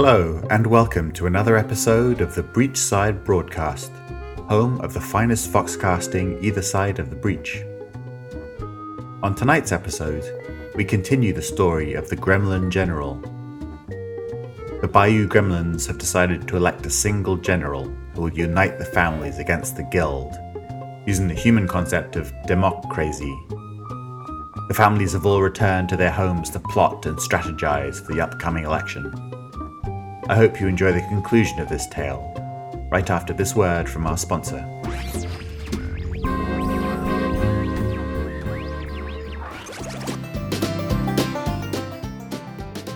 Hello, and welcome to another episode of the Breachside Broadcast, home of the finest foxcasting either side of the breach. On tonight's episode, we continue the story of the Gremlin General. The Bayou Gremlins have decided to elect a single general who will unite the families against the Guild, using the human concept of democracy. The families have all returned to their homes to plot and strategize for the upcoming election. I hope you enjoy the conclusion of this tale, right after this word from our sponsor.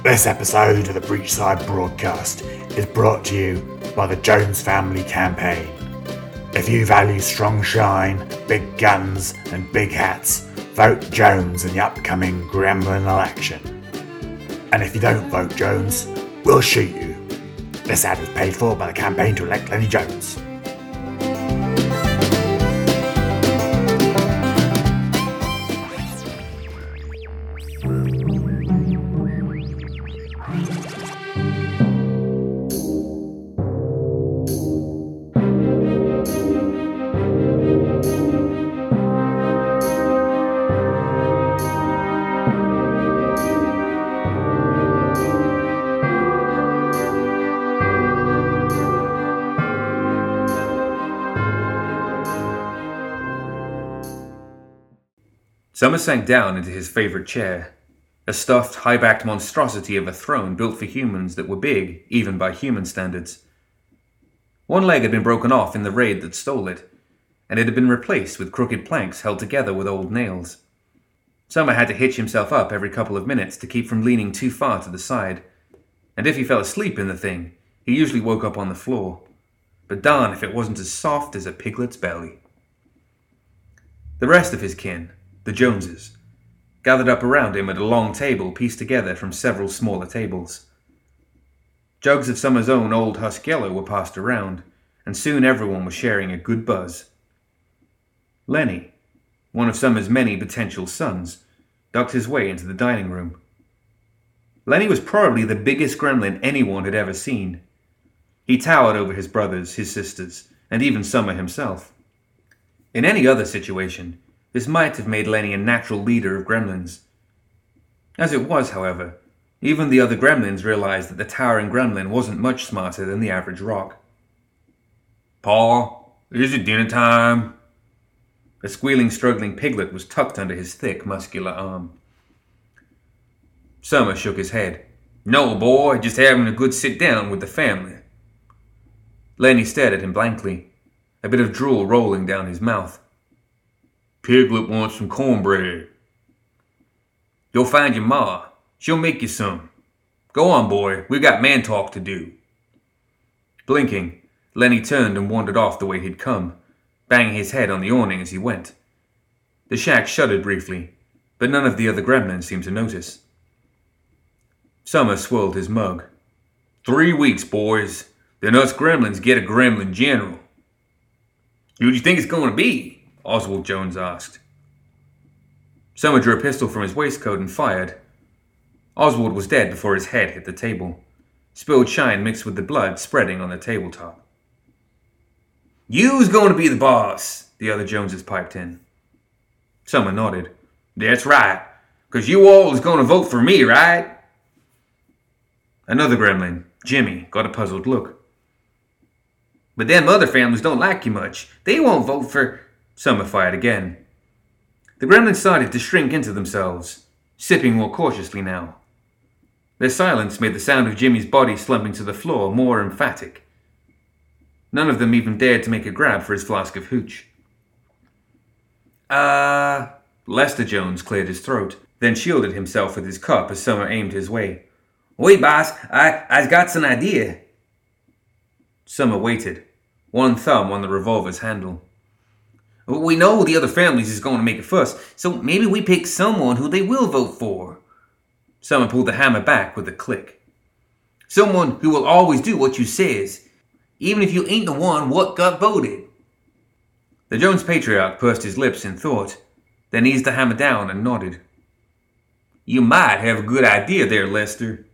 This episode of the Breachside Broadcast is brought to you by the Jones Family Campaign. If you value strong shine, big guns, and big hats, vote Jones in the upcoming Gremlin election. And if you don't vote Jones, we'll shoot you. This ad is paid for by the campaign to elect Lenny Jones. Summer sank down into his favorite chair, a stuffed, high backed monstrosity of a throne built for humans that were big, even by human standards. One leg had been broken off in the raid that stole it, and it had been replaced with crooked planks held together with old nails. Summer had to hitch himself up every couple of minutes to keep from leaning too far to the side, and if he fell asleep in the thing, he usually woke up on the floor. But darn if it wasn't as soft as a piglet's belly. The rest of his kin, the Joneses, gathered up around him at a long table pieced together from several smaller tables. Jugs of Summer's own old husk yellow were passed around, and soon everyone was sharing a good buzz. Lenny, one of Summer's many potential sons, ducked his way into the dining room. Lenny was probably the biggest gremlin anyone had ever seen. He towered over his brothers, his sisters, and even Summer himself. In any other situation, this might have made Lenny a natural leader of gremlins. As it was, however, even the other gremlins realized that the towering gremlin wasn't much smarter than the average rock. Paul, is it dinner time? A squealing, struggling piglet was tucked under his thick, muscular arm. Summer shook his head. No, boy, just having a good sit down with the family. Lenny stared at him blankly, a bit of drool rolling down his mouth. Piglet wants some cornbread. You'll find your ma. She'll make you some. Go on, boy. We've got man talk to do. Blinking, Lenny turned and wandered off the way he'd come, banging his head on the awning as he went. The shack shuddered briefly, but none of the other gremlins seemed to notice. Summer swirled his mug. Three weeks, boys. Then us gremlins get a gremlin general. Who do you think it's going to be? Oswald Jones asked. Summer drew a pistol from his waistcoat and fired. Oswald was dead before his head hit the table, spilled shine mixed with the blood spreading on the tabletop. You's going to be the boss, the other Joneses piped in. Summer nodded. That's right, 'cause you all is going to vote for me, right? Another gremlin, Jimmy, got a puzzled look. But them other families don't like you much. They won't vote for. Summer fired again. The gremlins started to shrink into themselves, sipping more cautiously now. Their silence made the sound of Jimmy's body slumping to the floor more emphatic. None of them even dared to make a grab for his flask of hooch. Uh. Lester Jones cleared his throat, then shielded himself with his cup as Summer aimed his way. Wait, boss, I, I's got some idea. Summer waited, one thumb on the revolver's handle. We know the other families is going to make a fuss, so maybe we pick someone who they will vote for. Summer pulled the hammer back with a click. Someone who will always do what you says, even if you ain't the one what got voted. The Jones patriarch pursed his lips in thought, then eased the hammer down and nodded. You might have a good idea there, Lester.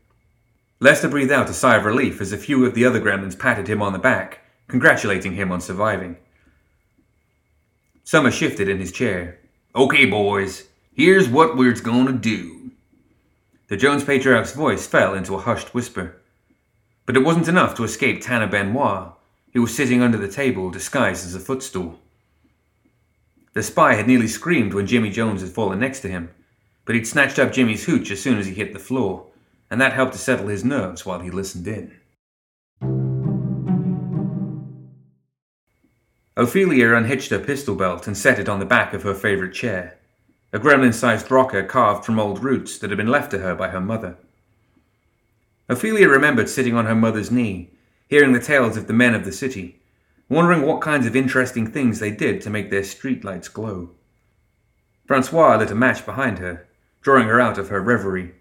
Lester breathed out a sigh of relief as a few of the other gremlins patted him on the back, congratulating him on surviving. Summer shifted in his chair. Okay, boys, here's what we're gonna do. The Jones patriarch's voice fell into a hushed whisper. But it wasn't enough to escape Tanner Benoit, who was sitting under the table disguised as a footstool. The spy had nearly screamed when Jimmy Jones had fallen next to him, but he'd snatched up Jimmy's hooch as soon as he hit the floor, and that helped to settle his nerves while he listened in. Ophelia unhitched her pistol belt and set it on the back of her favorite chair, a gremlin sized rocker carved from old roots that had been left to her by her mother. Ophelia remembered sitting on her mother's knee, hearing the tales of the men of the city, wondering what kinds of interesting things they did to make their streetlights glow. Francois lit a match behind her, drawing her out of her reverie.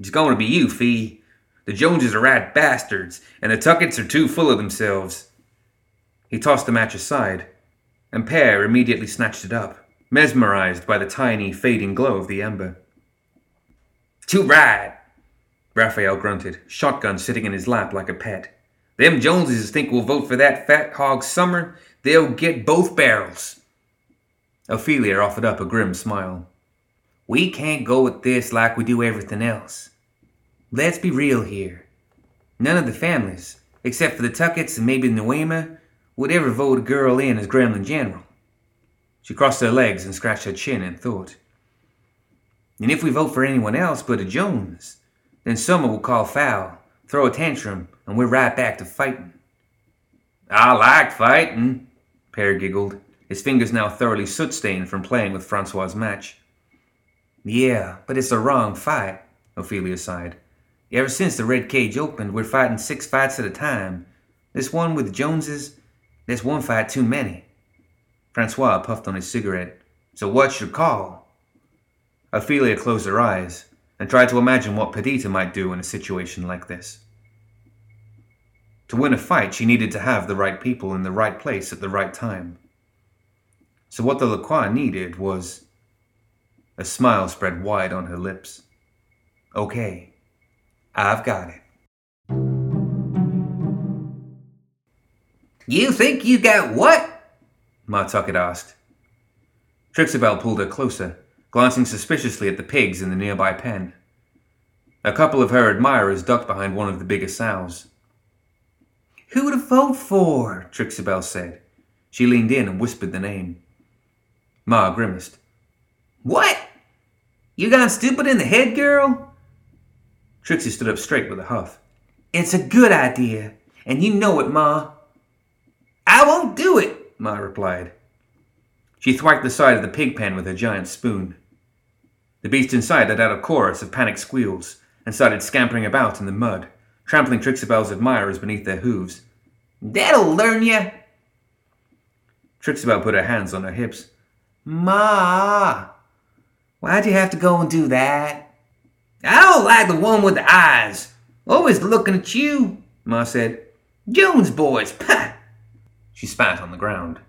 It's going to be you, Fee. The Joneses are rat bastards, and the Tuckets are too full of themselves. He tossed the match aside, and Pear immediately snatched it up, mesmerized by the tiny, fading glow of the ember. Too right, Raphael grunted, shotgun sitting in his lap like a pet. Them Joneses think we'll vote for that fat hog Summer. They'll get both barrels. Ophelia offered up a grim smile. We can't go with this like we do everything else. Let's be real here. None of the families, except for the Tuckets and maybe Noema, would ever vote a girl in as Gremlin General. She crossed her legs and scratched her chin in thought. And if we vote for anyone else but a Jones, then Summer will call foul, throw a tantrum, and we're right back to fighting. I like fighting, Pear giggled, his fingers now thoroughly soot stained from playing with Francois's match. Yeah, but it's a wrong fight, Ophelia sighed. Ever since the Red Cage opened, we're fighting six fights at a time. This one with the Joneses, there's one fight too many. Francois puffed on his cigarette. So what's your call? Ophelia closed her eyes and tried to imagine what Perdita might do in a situation like this. To win a fight, she needed to have the right people in the right place at the right time. So what the Lacroix needed was. A smile spread wide on her lips. Okay, I've got it. You think you got what? Ma Tucket asked. Trixiebelle pulled her closer, glancing suspiciously at the pigs in the nearby pen. A couple of her admirers ducked behind one of the bigger sows. Who to vote for? Trixiebelle said. She leaned in and whispered the name. Ma grimaced. What? You gone stupid in the head, girl? Trixie stood up straight with a huff. It's a good idea, and you know it, Ma. I won't do it, Ma replied. She thwacked the side of the pig pen with her giant spoon. The beast inside let out a chorus of panicked squeals and started scampering about in the mud, trampling Trixiebelle's admirers beneath their hooves. That'll learn you! Trixabel put her hands on her hips. Ma! Why'd you have to go and do that? I don't like the one with the eyes. Always looking at you, Ma said. Jones boys, pah! She spat on the ground.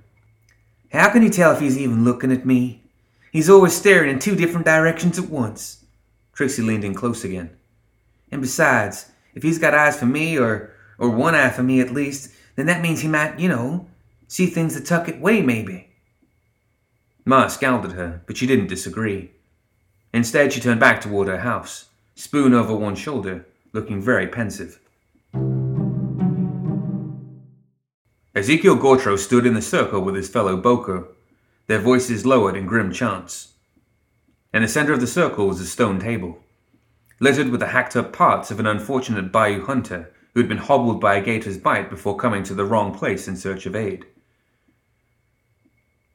How can you tell if he's even looking at me? He's always staring in two different directions at once. Trixie leaned in close again. And besides, if he's got eyes for me, or or one eye for me at least, then that means he might, you know, see things the Tucket way, maybe. Ma scowled at her, but she didn't disagree. Instead, she turned back toward her house, spoon over one shoulder, looking very pensive. Ezekiel Gautreaux stood in the circle with his fellow Bokor, their voices lowered in grim chants. In the center of the circle was a stone table, littered with the hacked up parts of an unfortunate bayou hunter who had been hobbled by a gator's bite before coming to the wrong place in search of aid.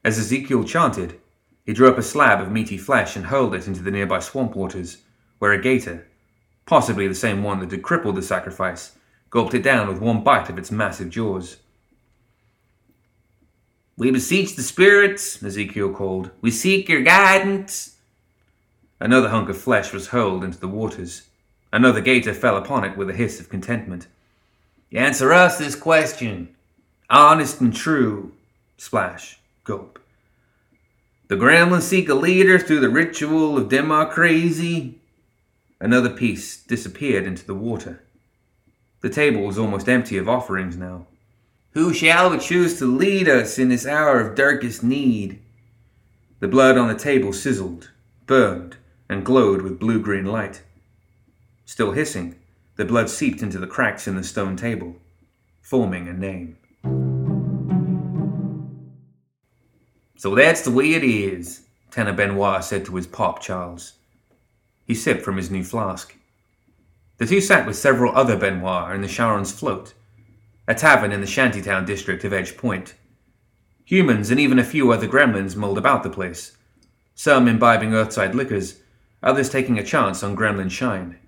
As Ezekiel chanted, he drew up a slab of meaty flesh and hurled it into the nearby swamp waters, where a gator, possibly the same one that had crippled the sacrifice, gulped it down with one bite of its massive jaws. We beseech the spirits, Ezekiel called. We seek your guidance. Another hunk of flesh was hurled into the waters. Another gator fell upon it with a hiss of contentment. Answer us this question. Honest and true. Splash. Gulp. The gremlins seek a leader through the ritual of democracy. Another piece disappeared into the water, The table was almost empty of offerings now. Who shall choose to lead us in this hour of darkest need? The blood on the table sizzled, burned, and glowed with blue green light. Still hissing, the blood seeped into the cracks in the stone table, forming a name. So that's the way it is, Tanner Benoit said to his pop, Charles. He sipped from his new flask. The two sat with several other Benoit in the Charon's Float, a tavern in the shantytown district of Edge Point. Humans and even a few other gremlins mulled about the place, some imbibing earthside liquors, others taking a chance on gremlin shine.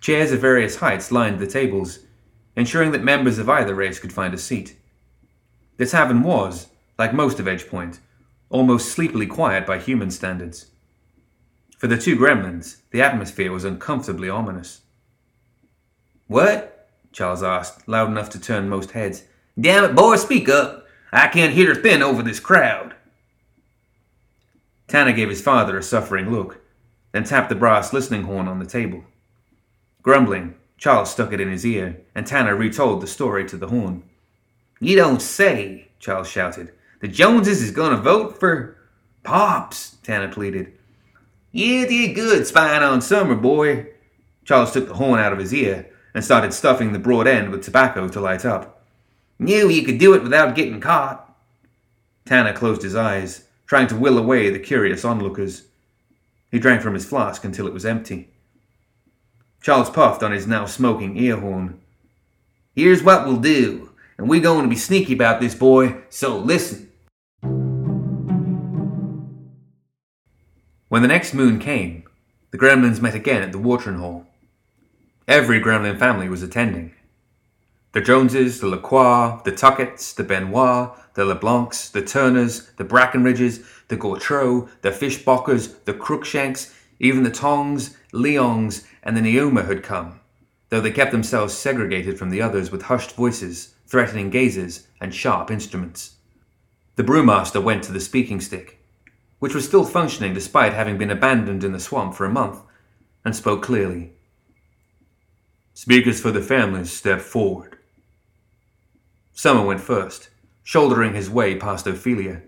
Chairs of various heights lined the tables, ensuring that members of either race could find a seat. The tavern was, like most of Edge Point, almost sleepily quiet by human standards. For the two gremlins, the atmosphere was uncomfortably ominous. What? Charles asked, loud enough to turn most heads. Damn it, boy, speak up. I can't hear a thin over this crowd. Tanner gave his father a suffering look, then tapped the brass listening horn on the table. Grumbling, Charles stuck it in his ear, and Tanner retold the story to the horn. You don't say, Charles shouted. The Joneses is gonna vote for Pops, Tanner pleaded. You did good spying on Summer, boy. Charles took the horn out of his ear and started stuffing the broad end with tobacco to light up. Knew you could do it without getting caught. Tanner closed his eyes, trying to will away the curious onlookers. He drank from his flask until it was empty. Charles puffed on his now smoking ear horn. Here's what we'll do, and we're going to be sneaky about this, boy, so listen. When the next moon came, the gremlins met again at the watering hole. Every gremlin family was attending. The Joneses, the Lacroix, the Tuckets, the Benoit, the LeBlancs, the Turners, the Brackenridges, the Gautreaux, the Fishbockers, the Cruikshanks, even the Tongs, Leongs, and the Neoma had come, though they kept themselves segregated from the others with hushed voices, threatening gazes, and sharp instruments. The brewmaster went to the speaking stick which was still functioning despite having been abandoned in the swamp for a month, and spoke clearly. Speakers for the families stepped forward. Summer went first, shouldering his way past Ophelia.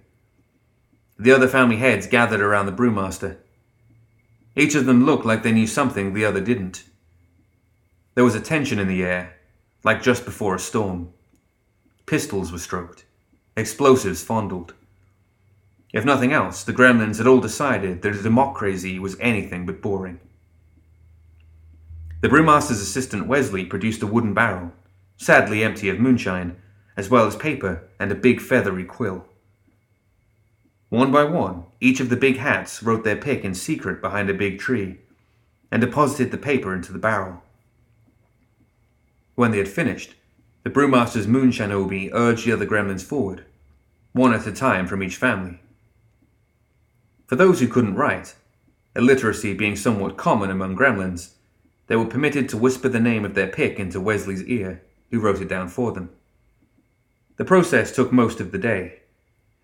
The other family heads gathered around the brewmaster. Each of them looked like they knew something the other didn't. There was a tension in the air, like just before a storm. Pistols were stroked, explosives fondled. If nothing else, the gremlins had all decided that a democracy was anything but boring. The brewmaster's assistant Wesley produced a wooden barrel, sadly empty of moonshine, as well as paper and a big feathery quill. One by one, each of the big hats wrote their pick in secret behind a big tree and deposited the paper into the barrel. When they had finished, the brewmaster's moonshine obi urged the other gremlins forward, one at a time from each family. For those who couldn't write, illiteracy being somewhat common among gremlins, they were permitted to whisper the name of their pick into Wesley's ear, who wrote it down for them. The process took most of the day,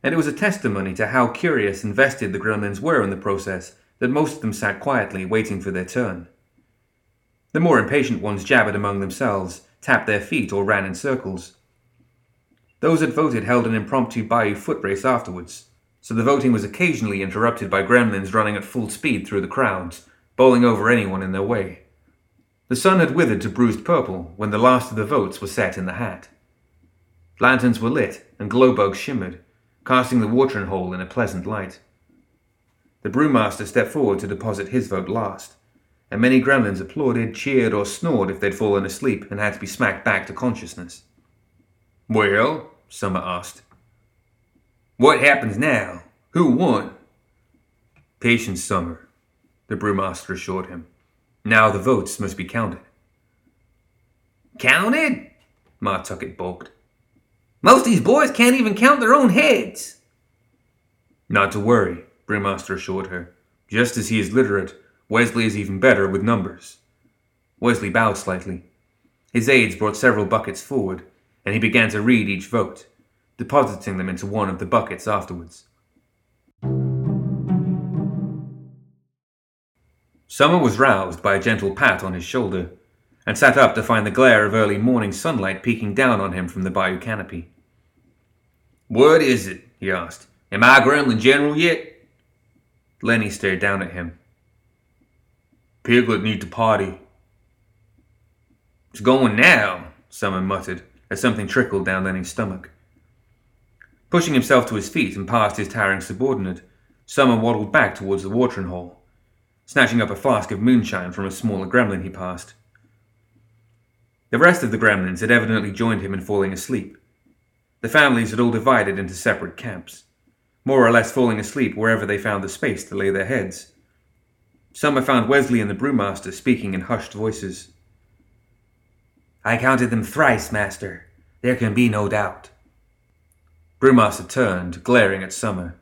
and it was a testimony to how curious and vested the gremlins were in the process that most of them sat quietly waiting for their turn. The more impatient ones jabbered among themselves, tapped their feet, or ran in circles. Those that voted held an impromptu bayou foot race afterwards, so the voting was occasionally interrupted by gremlins running at full speed through the crowds, bowling over anyone in their way. The sun had withered to bruised purple when the last of the votes were set in the hat. Lanterns were lit and glowbugs shimmered, casting the watering hole in a pleasant light. The brewmaster stepped forward to deposit his vote last, and many gremlins applauded, cheered, or snored if they'd fallen asleep and had to be smacked back to consciousness. Well? Summer asked. What happens now? Who won? Patience, Summer, the brewmaster assured him. Now the votes must be counted. Counted? Ma Tucket balked. Most of these boys can't even count their own heads. Not to worry, Brewmaster assured her. Just as he is literate, Wesley is even better with numbers. Wesley bowed slightly. His aides brought several buckets forward, and he began to read each vote depositing them into one of the buckets afterwards. Summer was roused by a gentle pat on his shoulder, and sat up to find the glare of early morning sunlight peeking down on him from the bayou canopy. What is it? he asked. Am I Gremlin General yet? Lenny stared down at him. Piglet need to potty. It's going now, Summer muttered as something trickled down Lenny's stomach. Pushing himself to his feet and past his towering subordinate, Summer waddled back towards the watering hole, snatching up a flask of moonshine from a smaller gremlin he passed. The rest of the gremlins had evidently joined him in falling asleep. The families had all divided into separate camps, more or less falling asleep wherever they found the space to lay their heads. Summer found Wesley and the brewmaster speaking in hushed voices. I counted them thrice, master. There can be no doubt. Brewmaster turned, glaring at Summer.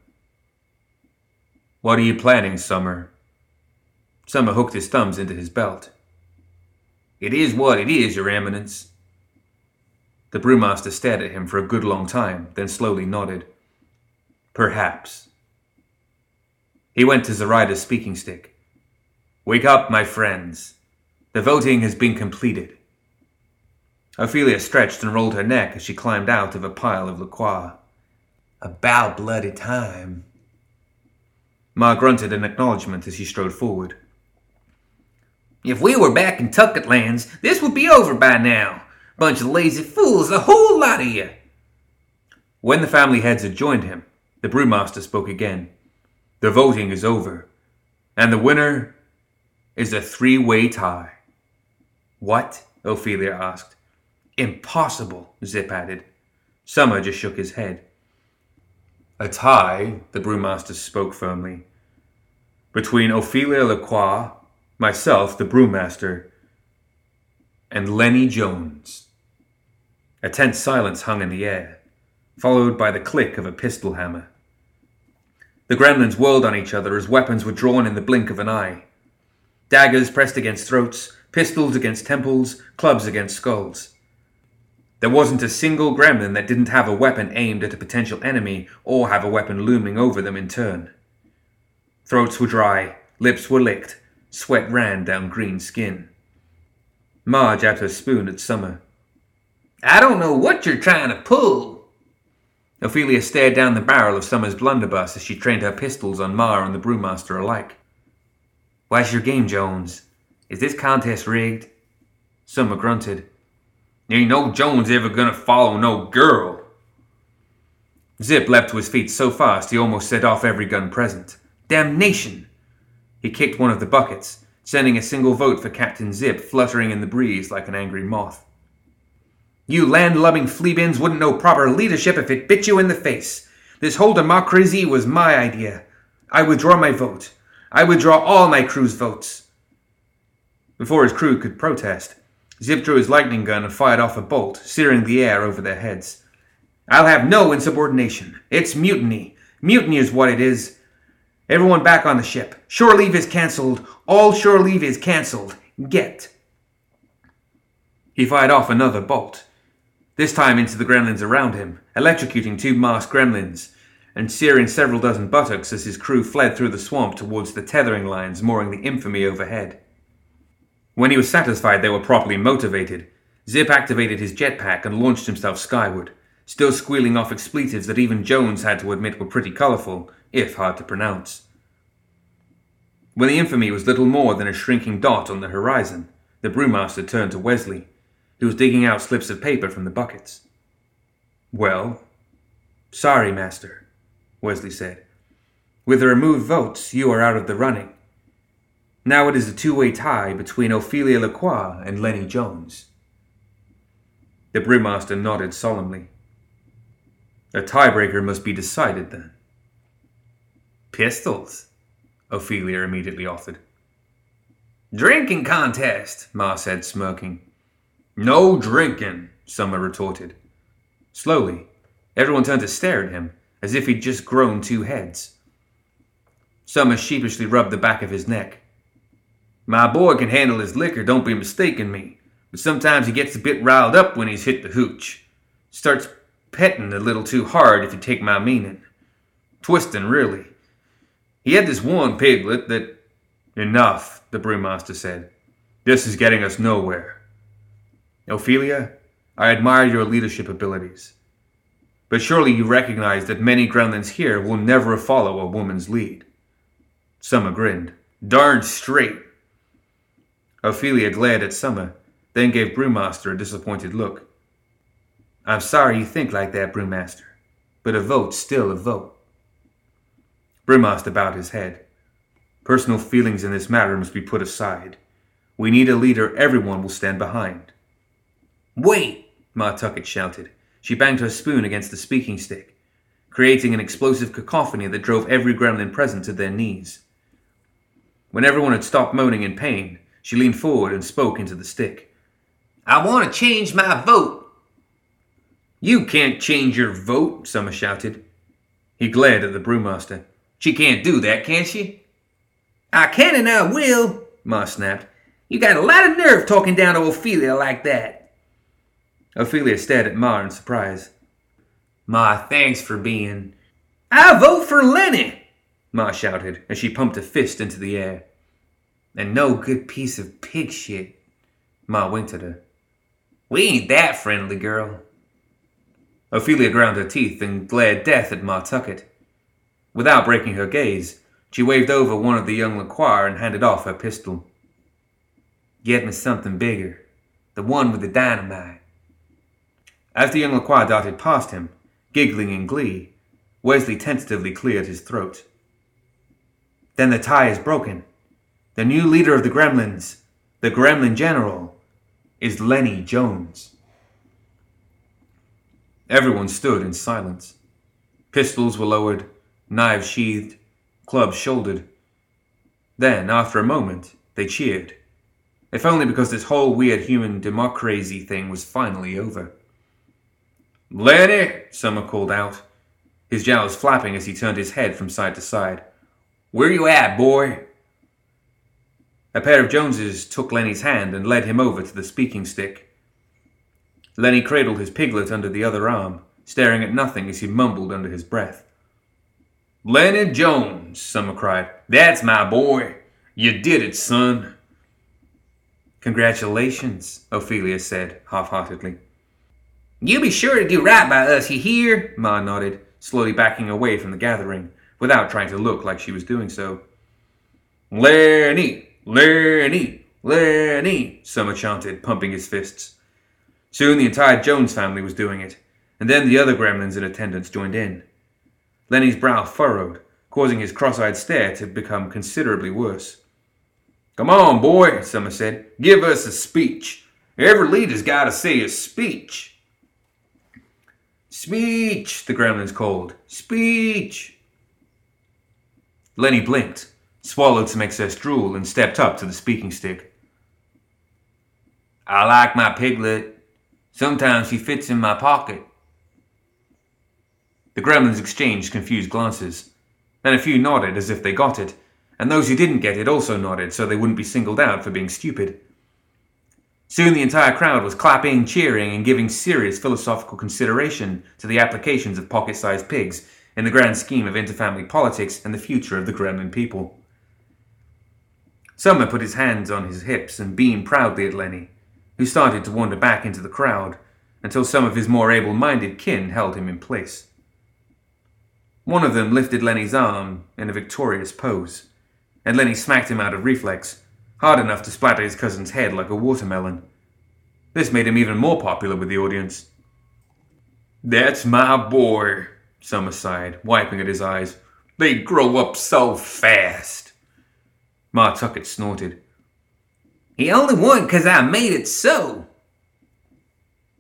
What are you planning, Summer? Summer hooked his thumbs into his belt. It is what it is, Your Eminence. The brewmaster stared at him for a good long time, then slowly nodded. Perhaps. He went to Zoraida's speaking stick. Wake up, my friends. The voting has been completed. Ophelia stretched and rolled her neck as she climbed out of a pile of liqueur. About bloody time. Ma grunted an acknowledgement as she strode forward. If we were back in Tucket lands, this would be over by now. Bunch of lazy fools, the whole lot of you. When the family heads had joined him, the brewmaster spoke again. The voting is over, and the winner is a three way tie. What? Ophelia asked. Impossible, Zip added. Summer just shook his head. A tie, the brewmaster spoke firmly, between Ophelia Lacroix, myself, the brewmaster, and Lenny Jones. A tense silence hung in the air, followed by the click of a pistol hammer. The gremlins whirled on each other as weapons were drawn in the blink of an eye. Daggers pressed against throats, pistols against temples, clubs against skulls. There wasn't a single gremlin that didn't have a weapon aimed at a potential enemy or have a weapon looming over them in turn. Throats were dry, lips were licked, sweat ran down green skin. Ma jabbed her spoon at Summer. I don't know what you're trying to pull. Ophelia stared down the barrel of Summer's blunderbuss as she trained her pistols on Ma and the brewmaster alike. What's your game, Jones? Is this contest rigged? Summer grunted. Ain't no Jones ever gonna follow no girl. Zip leapt to his feet so fast he almost set off every gun present. Damnation! He kicked one of the buckets, sending a single vote for Captain Zip fluttering in the breeze like an angry moth. You land-lubbing fleabins wouldn't know proper leadership if it bit you in the face. This whole democracy was my idea. I withdraw my vote. I withdraw all my crew's votes. Before his crew could protest, Zip drew his lightning gun and fired off a bolt, searing the air over their heads. I'll have no insubordination. It's mutiny. Mutiny is what it is. Everyone back on the ship. Shore leave is cancelled. All shore leave is cancelled. Get. He fired off another bolt, this time into the gremlins around him, electrocuting two masked gremlins and searing several dozen buttocks as his crew fled through the swamp towards the tethering lines mooring the infamy overhead. When he was satisfied they were properly motivated, Zip activated his jetpack and launched himself skyward, still squealing off expletives that even Jones had to admit were pretty colorful, if hard to pronounce. When the infamy was little more than a shrinking dot on the horizon, the brewmaster turned to Wesley, who was digging out slips of paper from the buckets. Well, sorry, master, Wesley said. With the removed votes, you are out of the running. Now it is a two way tie between Ophelia Lacroix and Lenny Jones. The brewmaster nodded solemnly. A tiebreaker must be decided then. Pistols, Ophelia immediately offered. Drinking contest, Ma said, smirking. No drinking, Summer retorted. Slowly, everyone turned to stare at him, as if he'd just grown two heads. Summer sheepishly rubbed the back of his neck. My boy can handle his liquor, don't be mistaken me. But sometimes he gets a bit riled up when he's hit the hooch. Starts petting a little too hard, if you take my meaning. Twisting, really. He had this one piglet that. Enough, the brewmaster said. This is getting us nowhere. Ophelia, I admire your leadership abilities. But surely you recognize that many gremlins here will never follow a woman's lead. Summer grinned. Darn straight. Ophelia glared at Summer, then gave Brewmaster a disappointed look. I'm sorry you think like that, Brewmaster, but a vote's still a vote. Brewmaster bowed his head. Personal feelings in this matter must be put aside. We need a leader everyone will stand behind. Wait! Ma Tucket shouted. She banged her spoon against the speaking stick, creating an explosive cacophony that drove every gremlin present to their knees. When everyone had stopped moaning in pain, she leaned forward and spoke into the stick. I want to change my vote. You can't change your vote, Summer shouted. He glared at the brewmaster. She can't do that, can she? I can and I will, Ma snapped. You got a lot of nerve talking down to Ophelia like that. Ophelia stared at Ma in surprise. Ma, thanks for being. I vote for Lenny, Ma shouted as she pumped a fist into the air. And no good piece of pig shit. Ma winked at her. We ain't that friendly, girl. Ophelia ground her teeth and glared death at Ma Tucket. Without breaking her gaze, she waved over one of the young LaCroix and handed off her pistol. Get me something bigger. The one with the dynamite. As the young LaCroix darted past him, giggling in glee, Wesley tentatively cleared his throat. Then the tie is broken. The new leader of the Gremlins, the Gremlin General, is Lenny Jones. Everyone stood in silence. Pistols were lowered, knives sheathed, clubs shouldered. Then, after a moment, they cheered. If only because this whole weird human democracy thing was finally over. Lenny, Summer called out, his jowls flapping as he turned his head from side to side. Where you at, boy? A pair of Joneses took Lenny's hand and led him over to the speaking stick. Lenny cradled his piglet under the other arm, staring at nothing as he mumbled under his breath. Lenny Jones, Summer cried. That's my boy. You did it, son. Congratulations, Ophelia said half heartedly. You be sure to do right by us, you hear? Ma nodded, slowly backing away from the gathering, without trying to look like she was doing so. Lenny, Lenny, Lenny, Summer chanted, pumping his fists. Soon the entire Jones family was doing it, and then the other gremlins in attendance joined in. Lenny's brow furrowed, causing his cross eyed stare to become considerably worse. Come on, boy, Summer said. Give us a speech. Every leader's got to say a speech. Speech, the gremlins called. Speech. Lenny blinked, swallowed some excess drool, and stepped up to the speaking stick. I like my piglet. Sometimes he fits in my pocket. The gremlins exchanged confused glances. Then a few nodded as if they got it, and those who didn't get it also nodded so they wouldn't be singled out for being stupid. Soon the entire crowd was clapping, cheering, and giving serious philosophical consideration to the applications of pocket sized pigs in the grand scheme of interfamily politics and the future of the gremlin people. Summer put his hands on his hips and beamed proudly at Lenny, who started to wander back into the crowd until some of his more able minded kin held him in place. One of them lifted Lenny's arm in a victorious pose, and Lenny smacked him out of reflex, hard enough to splatter his cousin's head like a watermelon. This made him even more popular with the audience. That's my boy, Summer sighed, wiping at his eyes. They grow up so fast. Ma Tucket snorted. He only won 'cause I made it so.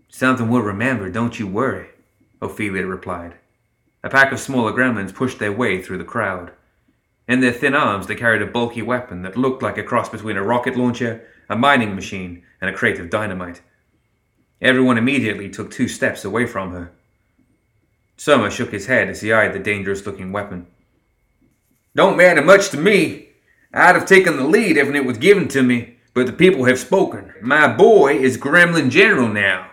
Something we'll remember, don't you worry, Ophelia replied. A pack of smaller gremlins pushed their way through the crowd. In their thin arms, they carried a bulky weapon that looked like a cross between a rocket launcher, a mining machine, and a crate of dynamite. Everyone immediately took two steps away from her. Summer shook his head as he eyed the dangerous looking weapon. Don't matter much to me. I'd have taken the lead if it was given to me, but the people have spoken. My boy is Gremlin General now.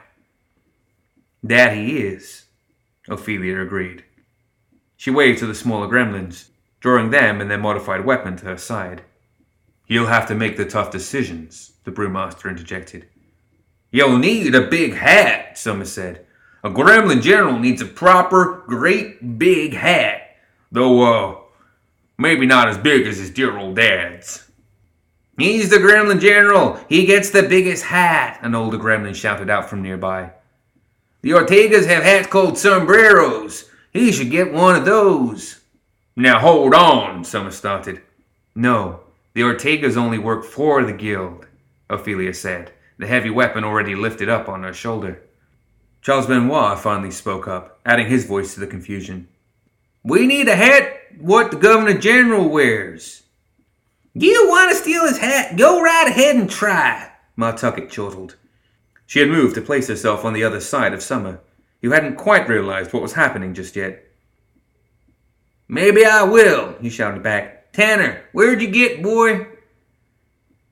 That he is, Ophelia agreed. She waved to the smaller gremlins, drawing them and their modified weapon to her side. You'll have to make the tough decisions, the brewmaster interjected. You'll need a big hat, Summer said. A gremlin general needs a proper, great big hat. Though, uh, maybe not as big as his dear old dad's. He's the gremlin general. He gets the biggest hat, an older gremlin shouted out from nearby. The Ortegas have hats called sombreros. He should get one of those. Now hold on, Summer started. No, the Ortegas only work for the guild, Ophelia said, the heavy weapon already lifted up on her shoulder. Charles Benoit finally spoke up, adding his voice to the confusion. We need a hat what the Governor General wears. You want to steal his hat? Go right ahead and try, Ma Tucket chortled. She had moved to place herself on the other side of Summer, who hadn't quite realized what was happening just yet. Maybe I will, he shouted back. Tanner, where'd you get, boy?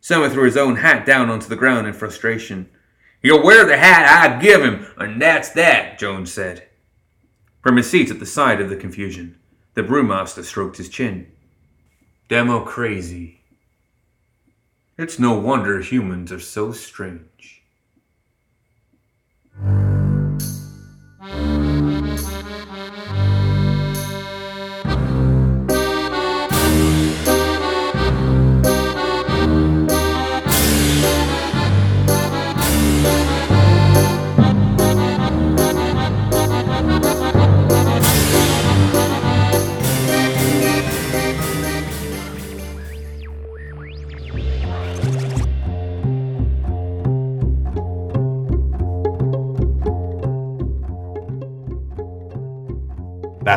Summer threw his own hat down onto the ground in frustration. He'll wear the hat I give him, and that's that, Jones said. From his seat at the side of the confusion, the brewmaster stroked his chin. Demo crazy. It's no wonder humans are so strange.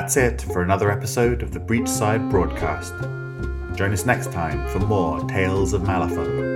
That's it for another episode of the Breachside Broadcast. Join us next time for more Tales of Malifaux.